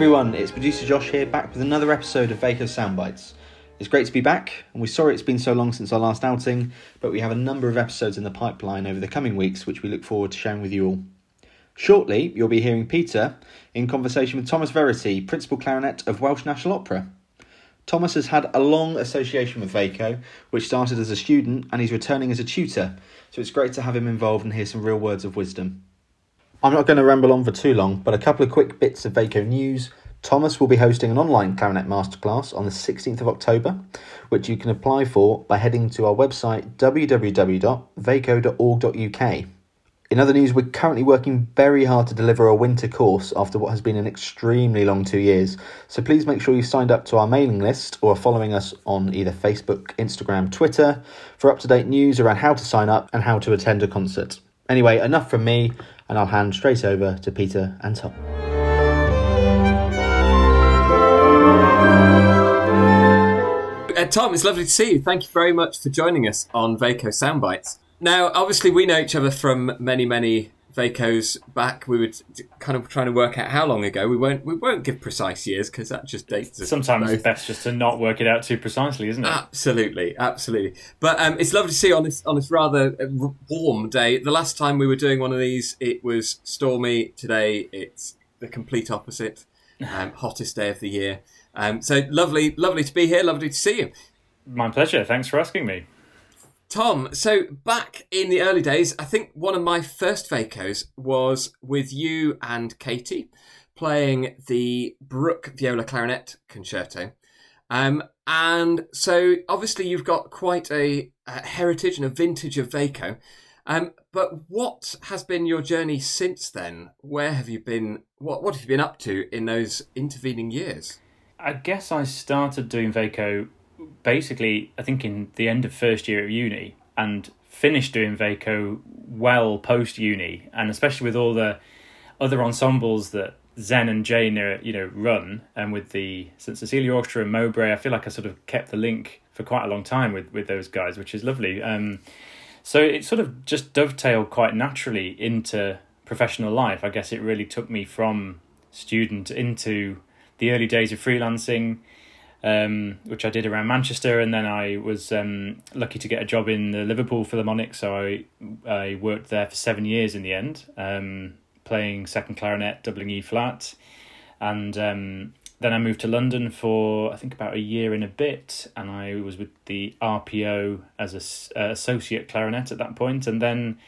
Everyone. It's producer Josh here, back with another episode of Vaco Soundbites. It's great to be back, and we're sorry it's been so long since our last outing, but we have a number of episodes in the pipeline over the coming weeks, which we look forward to sharing with you all. Shortly, you'll be hearing Peter in conversation with Thomas Verity, Principal Clarinet of Welsh National Opera. Thomas has had a long association with Vaco, which started as a student and he's returning as a tutor, so it's great to have him involved and hear some real words of wisdom. I'm not going to ramble on for too long, but a couple of quick bits of Vaco news. Thomas will be hosting an online clarinet masterclass on the 16th of October, which you can apply for by heading to our website www.vaco.org.uk. In other news, we're currently working very hard to deliver a winter course after what has been an extremely long two years. So please make sure you signed up to our mailing list or are following us on either Facebook, Instagram, Twitter for up to date news around how to sign up and how to attend a concert. Anyway, enough from me and I'll hand straight over to Peter and Tom. Uh, Tom, it's lovely to see you. Thank you very much for joining us on Vaco Soundbites. Now, obviously, we know each other from many, many Back. We were kind of trying to work out how long ago. We won't. We won't give precise years because that just dates us. Sometimes both. it's best just to not work it out too precisely, isn't it? Absolutely, absolutely. But um, it's lovely to see you on this on this rather uh, warm day. The last time we were doing one of these, it was stormy. Today, it's the complete opposite. Um, hottest day of the year. Um, so lovely, lovely to be here. Lovely to see you. My pleasure. Thanks for asking me. Tom, so back in the early days, I think one of my first Vacos was with you and Katie playing the Bruch Viola Clarinet Concerto. Um, and so obviously you've got quite a, a heritage and a vintage of Vaco. Um, but what has been your journey since then? Where have you been? What what have you been up to in those intervening years? I guess I started doing Vaco basically, I think, in the end of first year at uni and finished doing Vaco well post uni, and especially with all the other ensembles that Zen and Jane are, you know, run, and with the St. Cecilia Orchestra and Mowbray, I feel like I sort of kept the link for quite a long time with, with those guys, which is lovely. Um, so it sort of just dovetailed quite naturally into professional life. I guess it really took me from student into the early days of freelancing, um, which I did around Manchester, and then I was um, lucky to get a job in the Liverpool Philharmonic. So I I worked there for seven years in the end, um, playing second clarinet, doubling E flat, and um, then I moved to London for I think about a year and a bit, and I was with the RPO as a uh, associate clarinet at that point, and then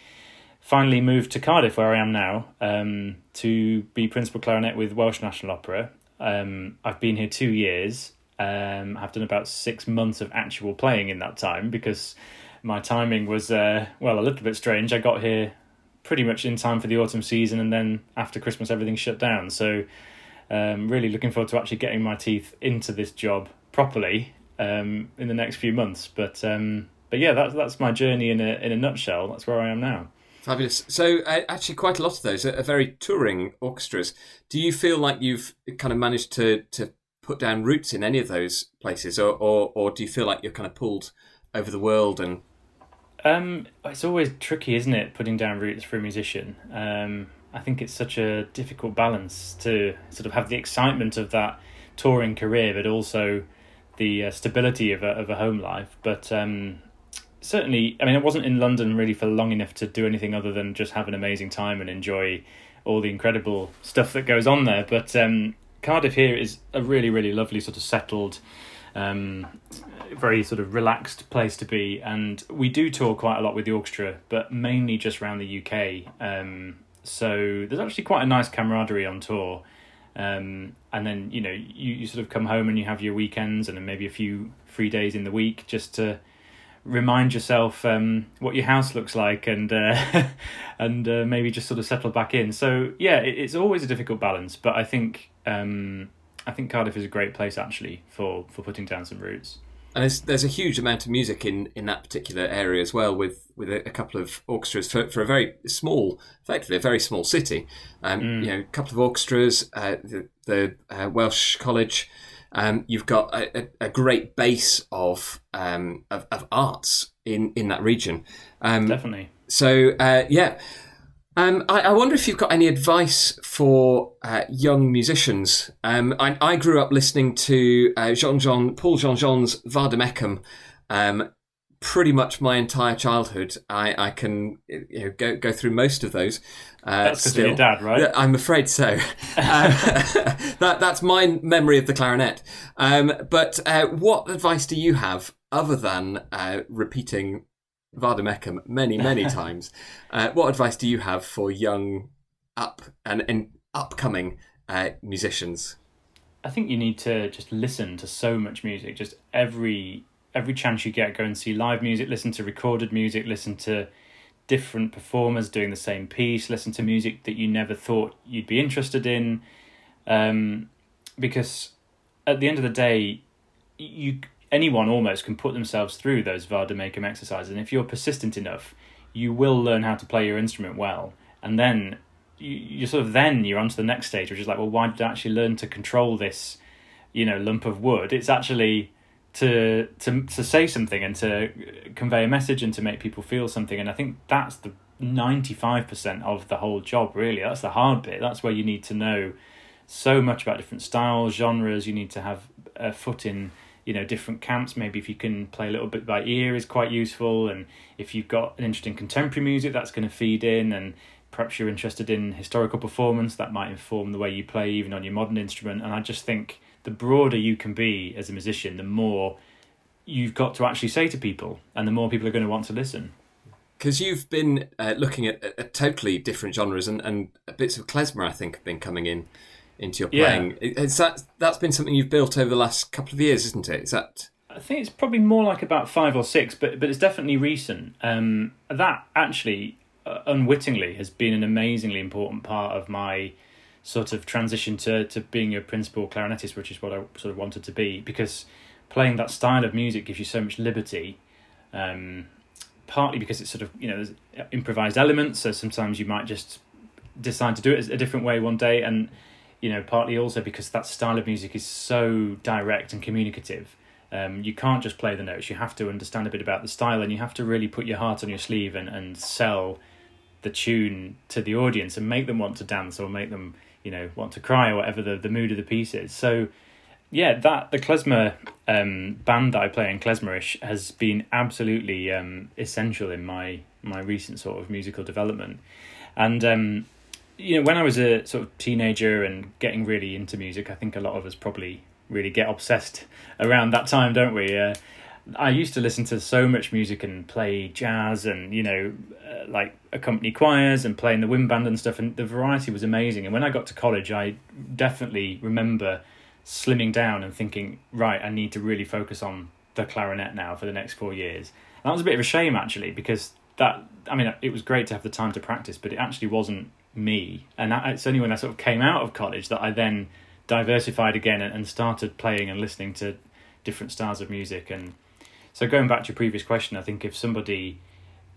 finally moved to Cardiff, where I am now, um, to be principal clarinet with Welsh National Opera. Um, I've been here two years. Um, I've done about six months of actual playing in that time because my timing was uh, well a little bit strange. I got here pretty much in time for the autumn season, and then after Christmas, everything shut down. So, um, really looking forward to actually getting my teeth into this job properly um, in the next few months. But um, but yeah, that's that's my journey in a in a nutshell. That's where I am now. Fabulous. So, uh, actually, quite a lot of those are, are very touring orchestras. Do you feel like you've kind of managed to to put down roots in any of those places, or or, or do you feel like you're kind of pulled over the world and? Um, it's always tricky, isn't it, putting down roots for a musician? Um, I think it's such a difficult balance to sort of have the excitement of that touring career, but also the uh, stability of a of a home life. But um, certainly, I mean, I wasn't in London really for long enough to do anything other than just have an amazing time and enjoy all the incredible stuff that goes on there. But um, Cardiff here is a really, really lovely, sort of settled, um, very sort of relaxed place to be. And we do tour quite a lot with the orchestra, but mainly just around the UK. Um, so there's actually quite a nice camaraderie on tour. Um, and then you know you, you sort of come home and you have your weekends and then maybe a few free days in the week just to remind yourself um, what your house looks like and uh, and uh, maybe just sort of settle back in. So yeah, it, it's always a difficult balance, but I think um, I think Cardiff is a great place actually for for putting down some roots. And there's there's a huge amount of music in, in that particular area as well, with with a, a couple of orchestras for, for a very small, effectively a very small city. Um, mm. You know, a couple of orchestras, uh, the, the uh, Welsh College. Um, you've got a, a, great base of, um, of, of arts in in that region. Um, Definitely. So uh, yeah, Um, I, I, wonder if you've got any advice for uh, young musicians. Um, I, I, grew up listening to uh, Jean Jean Paul Jeanjean's Vade um, pretty much my entire childhood. I, I can you know, go go through most of those. Uh, that's because your dad, right? I'm afraid so. uh, that that's my memory of the clarinet. Um, but uh, what advice do you have other than uh, repeating Vade many, many times. Uh, what advice do you have for young, up and, and upcoming uh, musicians? I think you need to just listen to so much music. Just every every chance you get, go and see live music. Listen to recorded music. Listen to different performers doing the same piece. Listen to music that you never thought you'd be interested in, um, because at the end of the day, you anyone almost can put themselves through those Vade exercises. And if you're persistent enough, you will learn how to play your instrument well. And then you, are sort of then you're on to the next stage, which is like, well, why did I actually learn to control this, you know, lump of wood? It's actually to to to say something and to convey a message and to make people feel something. And I think that's the ninety five percent of the whole job. Really, that's the hard bit. That's where you need to know so much about different styles, genres. You need to have a foot in you know different camps maybe if you can play a little bit by ear is quite useful and if you've got an interest in contemporary music that's going to feed in and perhaps you're interested in historical performance that might inform the way you play even on your modern instrument and i just think the broader you can be as a musician the more you've got to actually say to people and the more people are going to want to listen because you've been uh, looking at, at, totally different genres and, and bits of klezmer i think have been coming in into your playing. Yeah. Is that that's been something you've built over the last couple of years, isn't it? Is that? I think it's probably more like about five or six, but but it's definitely recent. Um, that actually, uh, unwittingly, has been an amazingly important part of my sort of transition to to being a principal clarinetist, which is what I sort of wanted to be, because playing that style of music gives you so much liberty. Um, partly because it's sort of you know there's improvised elements, so sometimes you might just decide to do it a different way one day, and you know, partly also because that style of music is so direct and communicative. Um, you can't just play the notes. You have to understand a bit about the style, and you have to really put your heart on your sleeve and, and sell the tune to the audience and make them want to dance or make them, you know, want to cry or whatever the, the mood of the piece is. So, yeah, that the klezmer um, band that I play in klezmerish has been absolutely um, essential in my my recent sort of musical development, and um, you know, when I was a sort of teenager and getting really into music, I think a lot of us probably really get obsessed around that time, don't we? Uh, I used to listen to so much music and play jazz and you know, uh, like accompany choirs and play in the wind band and stuff, and the variety was amazing. And when I got to college, I definitely remember slimming down and thinking, right, I need to really focus on the clarinet now for the next four years. And that was a bit of a shame actually, because that I mean, it was great to have the time to practice, but it actually wasn't me. And it's only when I sort of came out of college that I then diversified again and started playing and listening to different styles of music. And so going back to your previous question, I think if somebody,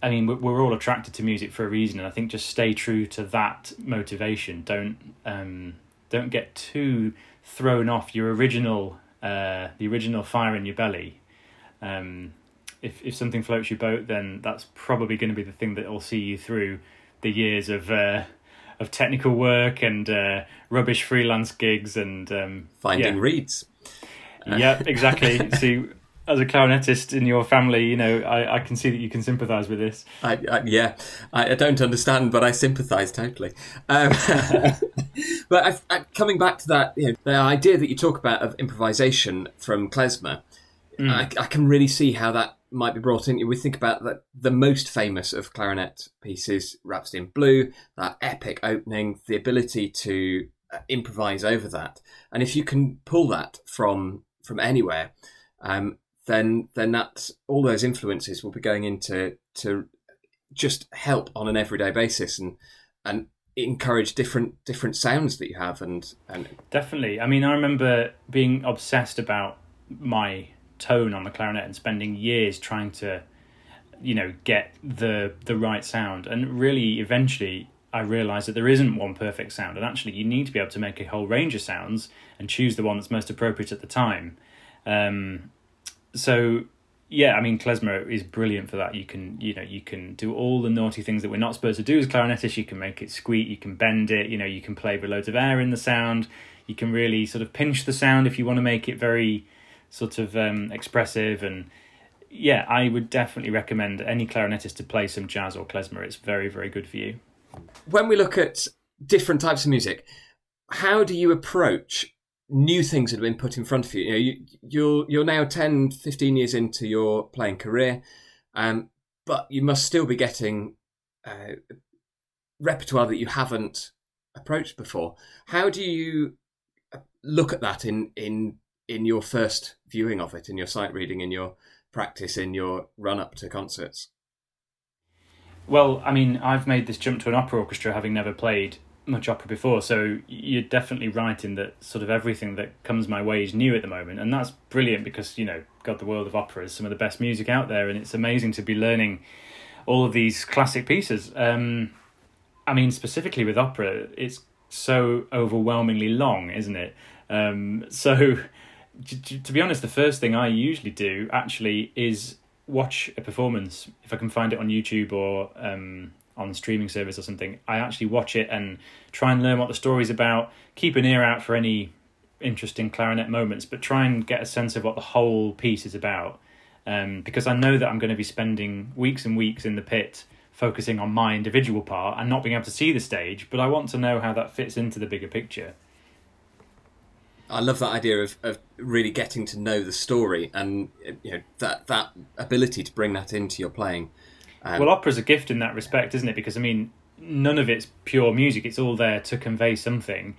I mean, we're all attracted to music for a reason, and I think just stay true to that motivation. Don't um, don't get too thrown off your original, uh, the original fire in your belly. Um, if if something floats your boat, then that's probably going to be the thing that will see you through the years of uh, of technical work and uh, rubbish freelance gigs and um, finding yeah. reeds. yeah, exactly. See, as a clarinetist in your family, you know, I, I can see that you can sympathise with this. I, I, yeah, I, I, don't understand, but I sympathise totally. Um, but coming back to that, you know, the idea that you talk about of improvisation from klezmer, mm. I, can really see how that might be brought in. We think about that the most famous of clarinet pieces, Rhapsody in Blue, that epic opening, the ability to uh, improvise over that, and if you can pull that from from anywhere, um, then then that all those influences will be going into to just help on an everyday basis and and encourage different different sounds that you have and and definitely. I mean, I remember being obsessed about my tone on the clarinet and spending years trying to you know get the the right sound. And really eventually I realized that there isn't one perfect sound. And actually you need to be able to make a whole range of sounds and choose the one that's most appropriate at the time. Um, so yeah, I mean, klezmer is brilliant for that. You can, you know, you can do all the naughty things that we're not supposed to do as clarinetists. You can make it squeak, you can bend it, you know, you can play with loads of air in the sound. You can really sort of pinch the sound if you want to make it very sort of um, expressive. And yeah, I would definitely recommend any clarinetist to play some jazz or klezmer. It's very, very good for you. When we look at different types of music, how do you approach new things that have been put in front of you. You know, you, you're you're now 10, 15 years into your playing career, um, but you must still be getting uh, repertoire that you haven't approached before. How do you uh, look at that in in in your first viewing of it, in your sight reading, in your practice, in your run up to concerts? Well, I mean, I've made this jump to an opera orchestra having never played much opera before, so you're definitely right in that sort of everything that comes my way is new at the moment, and that's brilliant because you know, God, the world of opera is some of the best music out there, and it's amazing to be learning all of these classic pieces. Um, I mean, specifically with opera, it's so overwhelmingly long, isn't it? Um, so, to, to be honest, the first thing I usually do actually is watch a performance if I can find it on YouTube or um, on streaming service or something, I actually watch it and try and learn what the story's about. Keep an ear out for any interesting clarinet moments, but try and get a sense of what the whole piece is about. Um, because I know that I'm going to be spending weeks and weeks in the pit focusing on my individual part and not being able to see the stage, but I want to know how that fits into the bigger picture. I love that idea of, of really getting to know the story and you know that that ability to bring that into your playing. Um, well, opera's a gift in that respect, isn't it? Because I mean, none of it's pure music; it's all there to convey something.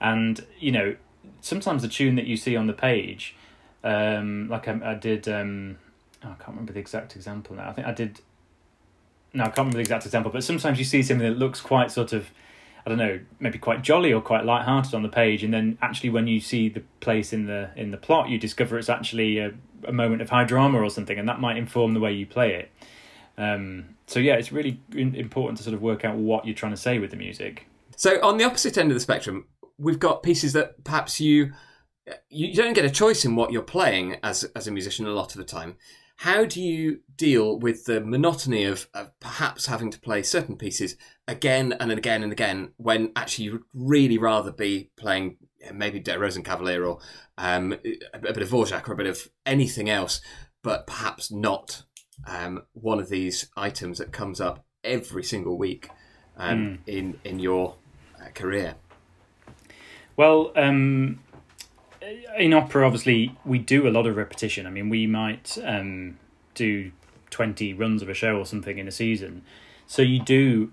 And you know, sometimes the tune that you see on the page, um, like I, I did, um, oh, I can't remember the exact example now. I think I did. No, I can't remember the exact example, but sometimes you see something that looks quite sort of, I don't know, maybe quite jolly or quite light-hearted on the page, and then actually when you see the place in the in the plot, you discover it's actually a, a moment of high drama or something, and that might inform the way you play it. Um, so yeah, it's really important to sort of work out what you're trying to say with the music. So on the opposite end of the spectrum, we've got pieces that perhaps you you don't get a choice in what you're playing as as a musician a lot of the time. How do you deal with the monotony of, of perhaps having to play certain pieces again and again and again when actually you'd really rather be playing maybe Der Rosenkavalier or um, a, bit of Dvorak or a bit of anything else, but perhaps not um, one of these items that comes up every single week um, mm. in in your uh, career? Well, um, in opera, obviously, we do a lot of repetition. I mean, we might um, do twenty runs of a show or something in a season, so you do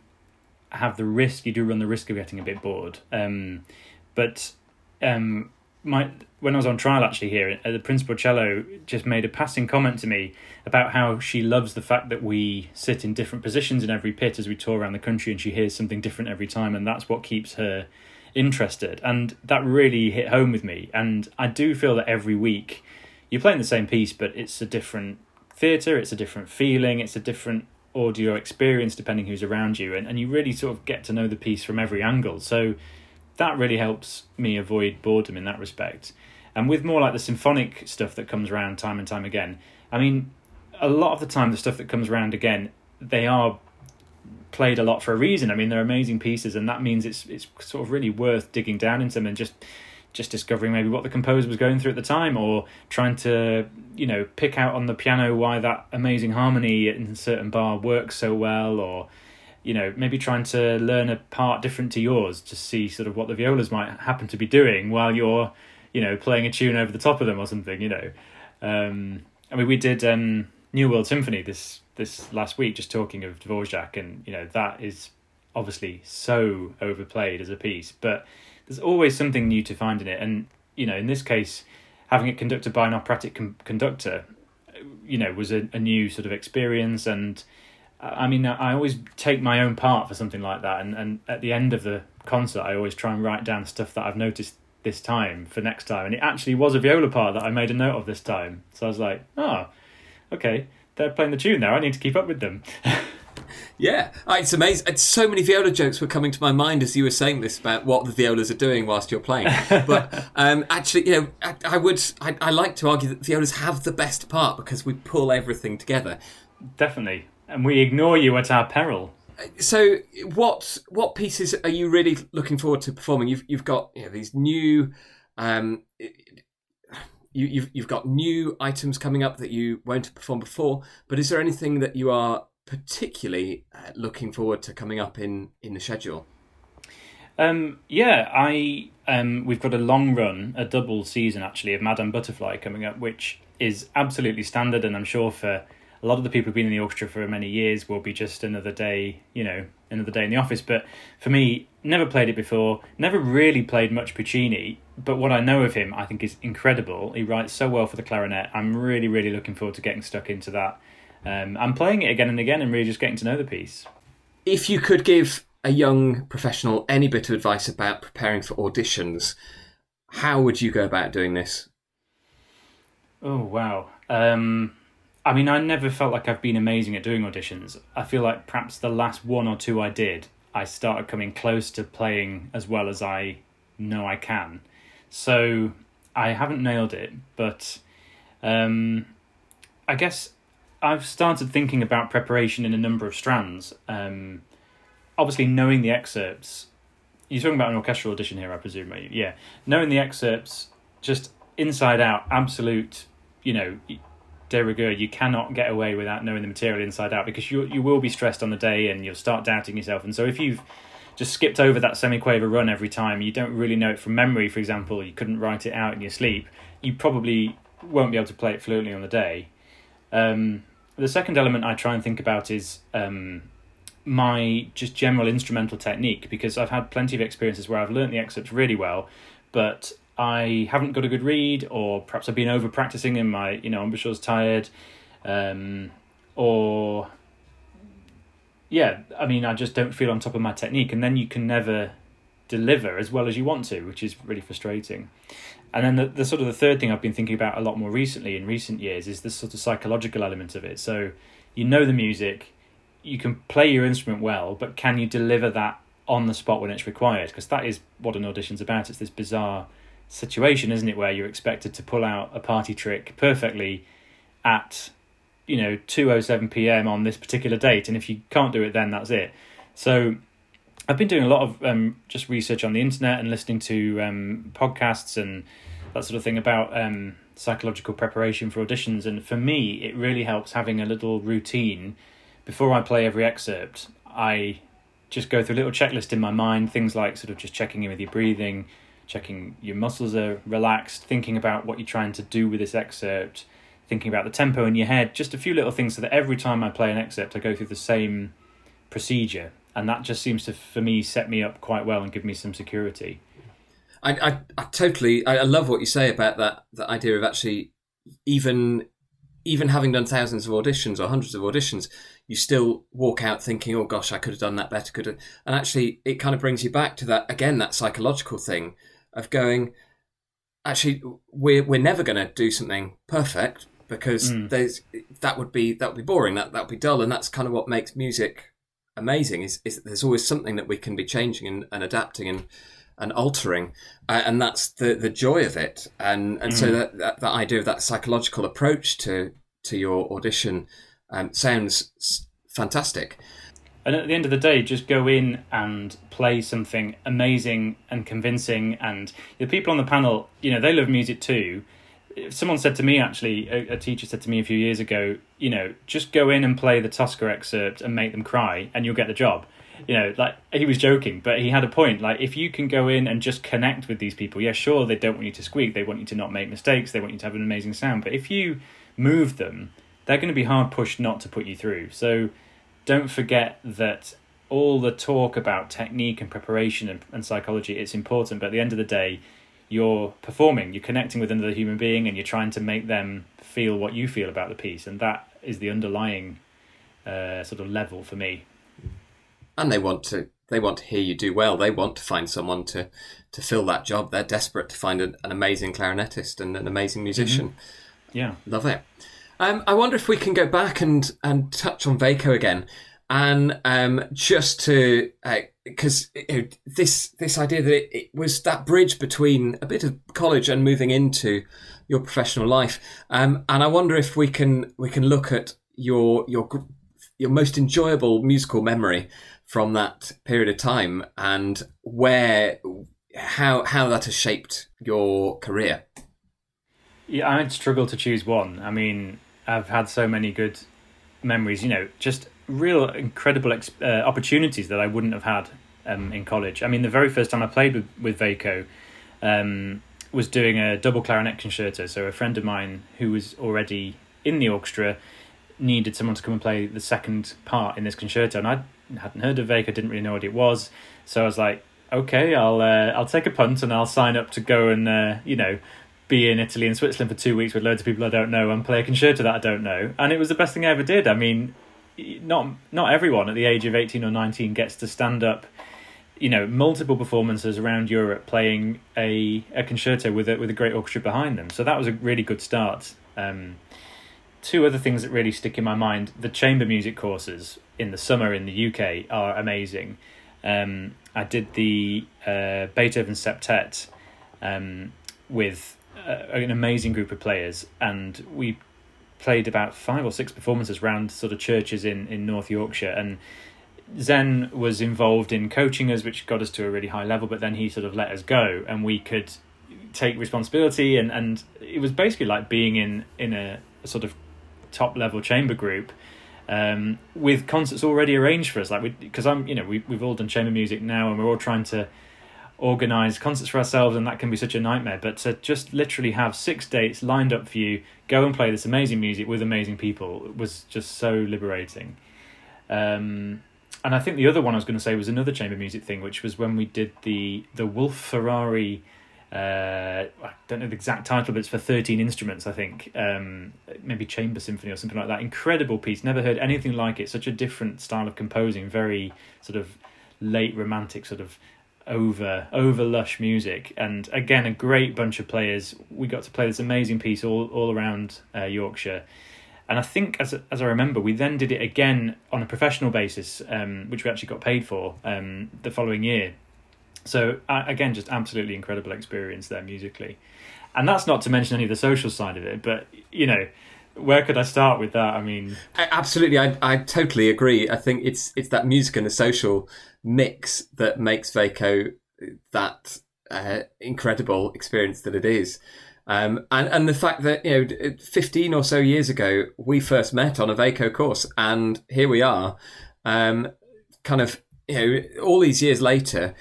have the risk. You do run the risk of getting a bit bored. Um, but um, my when I was on trial actually here, uh, the principal cello just made a passing comment to me about how she loves the fact that we sit in different positions in every pit as we tour around the country, and she hears something different every time, and that's what keeps her interested. And that really hit home with me. And I do feel that every week you're playing the same piece, but it's a different theatre, it's a different feeling, it's a different audio experience depending who's around you, and, and you really sort of get to know the piece from every angle. So that really helps me avoid boredom in that respect. And with more like the symphonic stuff that comes around time and time again, I mean, a lot of the time, the stuff that comes around again, they are played a lot for a reason. I mean, they're amazing pieces, and that means it's it's sort of really worth digging down into them and just just discovering maybe what the composer was going through at the time, or trying to you know pick out on the piano why that amazing harmony in a certain bar works so well, or you know, maybe trying to learn a part different to yours to see sort of what the violas might happen to be doing while you're, you know, playing a tune over the top of them or something, you know. Um, I mean, we did um, New World Symphony this this last week, just talking of Dvorak, and you know that is obviously so overplayed as a piece, but there's always something new to find in it, and you know, in this case, having it conducted by an operatic com- conductor, you know, was a, a new sort of experience and I mean, I always take my own part for something like that, and, and at the end of the concert, I always try and write down stuff that I've noticed this time for next time. And it actually was a viola part that I made a note of this time. So I was like, oh, okay, they're playing the tune now. I need to keep up with them. Yeah, oh, it's amazing. So many viola jokes were coming to my mind as you were saying this about what the violas are doing whilst you're playing. But um, actually, you know, I, I would, I, I like to argue that violas have the best part because we pull everything together. Definitely. And we ignore you at our peril. So, what what pieces are you really looking forward to performing? You've you've got you know, these new, um, you, you've you've got new items coming up that you won't have performed before. But is there anything that you are particularly uh, looking forward to coming up in in the schedule? Um, yeah, I um, we've got a long run, a double season actually of Madame Butterfly coming up, which is absolutely standard, and I'm sure for a lot of the people who've been in the orchestra for many years will be just another day, you know, another day in the office. But for me, never played it before, never really played much Puccini. But what I know of him, I think is incredible. He writes so well for the clarinet. I'm really, really looking forward to getting stuck into that. Um, I'm playing it again and again and really just getting to know the piece. If you could give a young professional any bit of advice about preparing for auditions, how would you go about doing this? Oh wow. Um, I mean, I never felt like I've been amazing at doing auditions. I feel like perhaps the last one or two I did, I started coming close to playing as well as I know I can. So I haven't nailed it, but um, I guess I've started thinking about preparation in a number of strands. Um, obviously, knowing the excerpts. You're talking about an orchestral audition here, I presume. Yeah, knowing the excerpts just inside out, absolute. You know, de rigueur, you cannot get away without knowing the material inside out because you you will be stressed on the day and you'll start doubting yourself. And so if you've just skipped over that semiquaver run every time, you don't really know it from memory. For example, you couldn't write it out in your sleep. You probably won't be able to play it fluently on the day. Um, the second element I try and think about is um, my just general instrumental technique because I've had plenty of experiences where I've learnt the excerpts really well, but I haven't got a good reed, or perhaps I've been over practicing and my you know embouchure's tired, um, or yeah, I mean I just don't feel on top of my technique, and then you can never deliver as well as you want to, which is really frustrating. And then the, the sort of the third thing I've been thinking about a lot more recently in recent years is this sort of psychological element of it. So you know the music, you can play your instrument well, but can you deliver that on the spot when it's required? Because that is what an audition's about. It's this bizarre situation, isn't it, where you're expected to pull out a party trick perfectly at you know 2:07 p.m. on this particular date, and if you can't do it, then that's it. So I've been doing a lot of um, just research on the internet and listening to um, podcasts and that sort of thing about um, psychological preparation for auditions. And for me, it really helps having a little routine before I play every excerpt. I just go through a little checklist in my mind, things like sort of just checking in with your breathing, checking your muscles are relaxed, thinking about what you're trying to do with this excerpt, thinking about the tempo in your head, just a few little things so that every time I play an excerpt, I go through the same procedure. And that just seems to, for me, set me up quite well and give me some security. I, I, I totally, I, I love what you say about that, that idea of actually even even having done thousands of auditions or hundreds of auditions, you still walk out thinking, "Oh gosh, I could have done that better." Could have, and actually, it kind of brings you back to that again, that psychological thing of going, actually, we're we're never going to do something perfect because mm. there's that would be that would be boring, that that would be dull, and that's kind of what makes music amazing. Is is there's always something that we can be changing and, and adapting and and altering, uh, and that's the the joy of it. And and mm. so that, that that idea of that psychological approach to to your audition um, sounds fantastic. And at the end of the day, just go in and play something amazing and convincing. And the people on the panel, you know, they love music too. Someone said to me, actually, a, a teacher said to me a few years ago, you know, just go in and play the Tosca excerpt and make them cry, and you'll get the job you know, like he was joking, but he had a point. Like, if you can go in and just connect with these people, yeah, sure, they don't want you to squeak, they want you to not make mistakes, they want you to have an amazing sound. But if you move them, they're going to be hard pushed not to put you through. So, don't forget that all the talk about technique and preparation and, and psychology it's important but at the end of the day you're performing you're connecting with another human being and you're trying to make them feel what you feel about the piece and that is the underlying uh, sort of level for me. And they want to they want to hear you do well. They want to find someone to to fill that job. They're desperate to find an, an amazing clarinetist and an amazing musician. Mm-hmm. yeah. Love it um, I wonder if we can go back and, and touch on Vaco again. and um, just to because uh, you know, this this idea that it, it, was that bridge between a bit of college and moving into your professional life, um, and I wonder if we can we can look at your your your most enjoyable musical memory from that period of time and where how how that has shaped your career. Yeah, I'd struggle to choose one. I mean, I've had so many good memories. You know, just real incredible ex- uh, opportunities that I wouldn't have had um, in college. I mean, the very first time I played with with Vaco um, was doing a double clarinet concerto. So a friend of mine who was already in the orchestra needed someone to come and play the second part in this concerto, and I hadn't heard of Vaco, didn't really know what it was. So I was like, okay, I'll uh, I'll take a punt and I'll sign up to go and uh, you know be in Italy and Switzerland for two weeks with loads of people I don't know and play a concerto that I don't know. And it was the best thing I ever did. I mean, not not everyone at the age of 18 or 19 gets to stand up you know multiple performances around Europe playing a, a concerto with a with a great orchestra behind them so that was a really good start um, two other things that really stick in my mind the chamber music courses in the summer in the UK are amazing um, I did the uh, Beethoven septet um, with uh, an amazing group of players and we played about five or six performances around sort of churches in, in North Yorkshire and Zen was involved in coaching us, which got us to a really high level, but then he sort of let us go and we could take responsibility and, and it was basically like being in, in a, a sort of top level chamber group um, with concerts already arranged for us. Like because I'm, you know, we, we've all done chamber music now and we're all trying to organize concerts for ourselves and that can be such a nightmare but to just literally have six dates lined up for you go and play this amazing music with amazing people was just so liberating um, and i think the other one i was going to say was another chamber music thing which was when we did the the wolf ferrari uh, I don't know the exact title, but it's for 13 instruments, I think. Um, maybe Chamber Symphony or something like that. Incredible piece. Never heard anything like it. Such a different style of composing. Very sort of late romantic, sort of over over lush music. And again a great bunch of players. We got to play this amazing piece all all around uh, Yorkshire. And I think as as I remember we then did it again on a professional basis um, which we actually got paid for um, the following year. So uh, again just absolutely incredible experience there musically. And that's not to mention any of the social side of it but you know where could I start with that? I mean, absolutely, I I totally agree. I think it's it's that music and the social mix that makes Vaco that uh, incredible experience that it is. Um, and and the fact that you know, fifteen or so years ago, we first met on a Vaco course, and here we are, um, kind of you know, all these years later,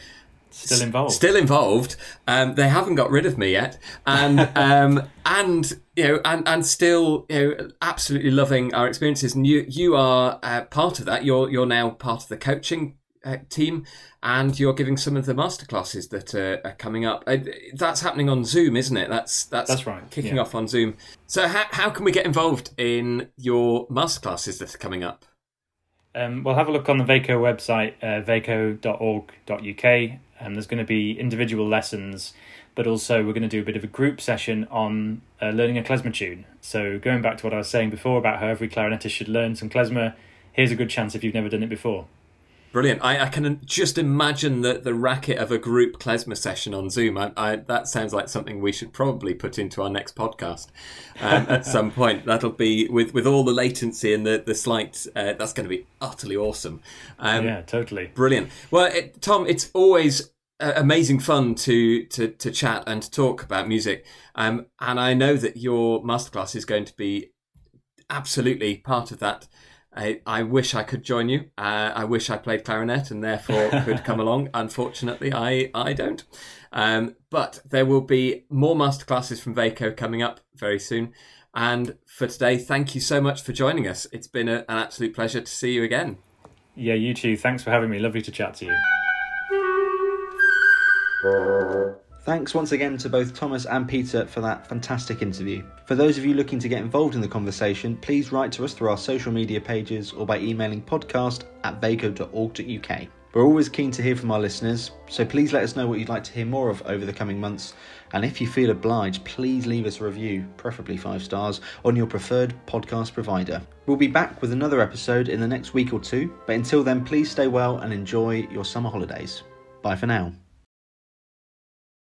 still involved. Still involved. Um, they haven't got rid of me yet, and um, and you know, and and still you know, absolutely loving our experiences. And you you are uh, part of that. You're you're now part of the coaching uh, team, and you're giving some of the masterclasses that are, are coming up. Uh, that's happening on Zoom, isn't it? That's that's, that's right. Kicking yeah. off on Zoom. So how how can we get involved in your masterclasses that are coming up? Um, well, have a look on the VACO website, uh, vaco.org.uk, and there's going to be individual lessons, but also we're going to do a bit of a group session on uh, learning a klezmer tune. So, going back to what I was saying before about how every clarinetist should learn some klezmer, here's a good chance if you've never done it before. Brilliant. I, I, can just imagine the, the racket of a group klezmer session on Zoom. I, I, that sounds like something we should probably put into our next podcast um, at some point. That'll be with, with all the latency and the, the slight, uh, that's going to be utterly awesome. Um, yeah, totally. Brilliant. Well, it, Tom, it's always uh, amazing fun to, to, to chat and to talk about music. Um, and I know that your masterclass is going to be absolutely part of that. I, I wish I could join you. Uh, I wish I played clarinet and therefore could come along. Unfortunately, I, I don't. Um, but there will be more masterclasses from Vaco coming up very soon. And for today, thank you so much for joining us. It's been a, an absolute pleasure to see you again. Yeah, you too. Thanks for having me. Lovely to chat to you. Thanks once again to both Thomas and Peter for that fantastic interview. For those of you looking to get involved in the conversation, please write to us through our social media pages or by emailing podcast at vaco.org.uk. We're always keen to hear from our listeners, so please let us know what you'd like to hear more of over the coming months. And if you feel obliged, please leave us a review, preferably five stars, on your preferred podcast provider. We'll be back with another episode in the next week or two, but until then, please stay well and enjoy your summer holidays. Bye for now.